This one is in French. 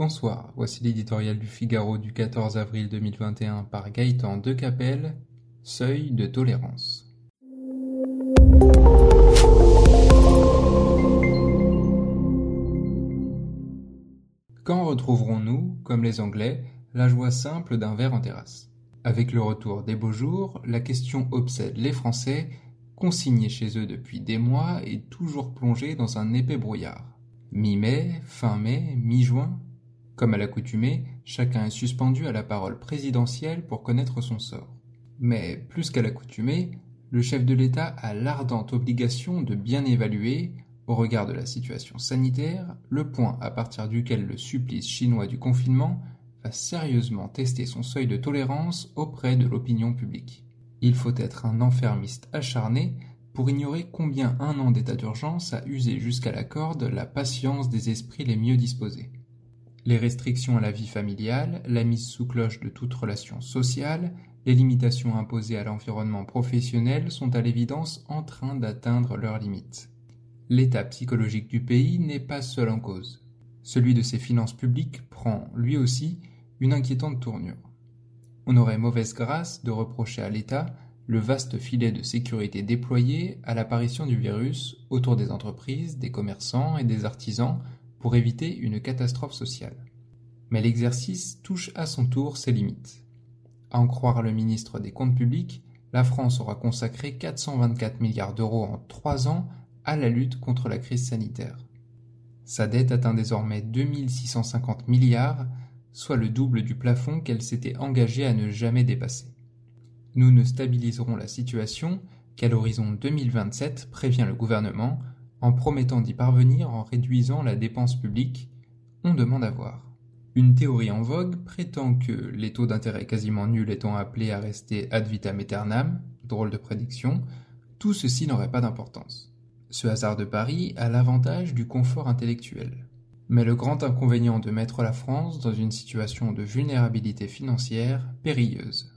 Bonsoir, voici l'éditorial du Figaro du 14 avril 2021 par Gaëtan Decapelle, Seuil de tolérance. Quand retrouverons-nous, comme les Anglais, la joie simple d'un verre en terrasse? Avec le retour des beaux jours, la question obsède les Français, consignés chez eux depuis des mois et toujours plongés dans un épais brouillard. Mi-mai, fin mai, mi-juin, comme à l'accoutumée, chacun est suspendu à la parole présidentielle pour connaître son sort. Mais, plus qu'à l'accoutumée, le chef de l'État a l'ardente obligation de bien évaluer, au regard de la situation sanitaire, le point à partir duquel le supplice chinois du confinement va sérieusement tester son seuil de tolérance auprès de l'opinion publique. Il faut être un enfermiste acharné pour ignorer combien un an d'état d'urgence a usé jusqu'à la corde la patience des esprits les mieux disposés. Les restrictions à la vie familiale, la mise sous cloche de toute relation sociale, les limitations imposées à l'environnement professionnel sont à l'évidence en train d'atteindre leurs limites. L'état psychologique du pays n'est pas seul en cause. Celui de ses finances publiques prend, lui aussi, une inquiétante tournure. On aurait mauvaise grâce de reprocher à l'État le vaste filet de sécurité déployé à l'apparition du virus autour des entreprises, des commerçants et des artisans pour éviter une catastrophe sociale. Mais l'exercice touche à son tour ses limites. À en croire le ministre des Comptes publics, la France aura consacré 424 milliards d'euros en trois ans à la lutte contre la crise sanitaire. Sa dette atteint désormais 2650 milliards, soit le double du plafond qu'elle s'était engagée à ne jamais dépasser. Nous ne stabiliserons la situation qu'à l'horizon 2027, prévient le gouvernement, en promettant d'y parvenir en réduisant la dépense publique, on demande à voir. Une théorie en vogue prétend que les taux d'intérêt quasiment nuls étant appelés à rester ad vitam aeternam, drôle de prédiction, tout ceci n'aurait pas d'importance. Ce hasard de Paris a l'avantage du confort intellectuel. Mais le grand inconvénient de mettre la France dans une situation de vulnérabilité financière périlleuse.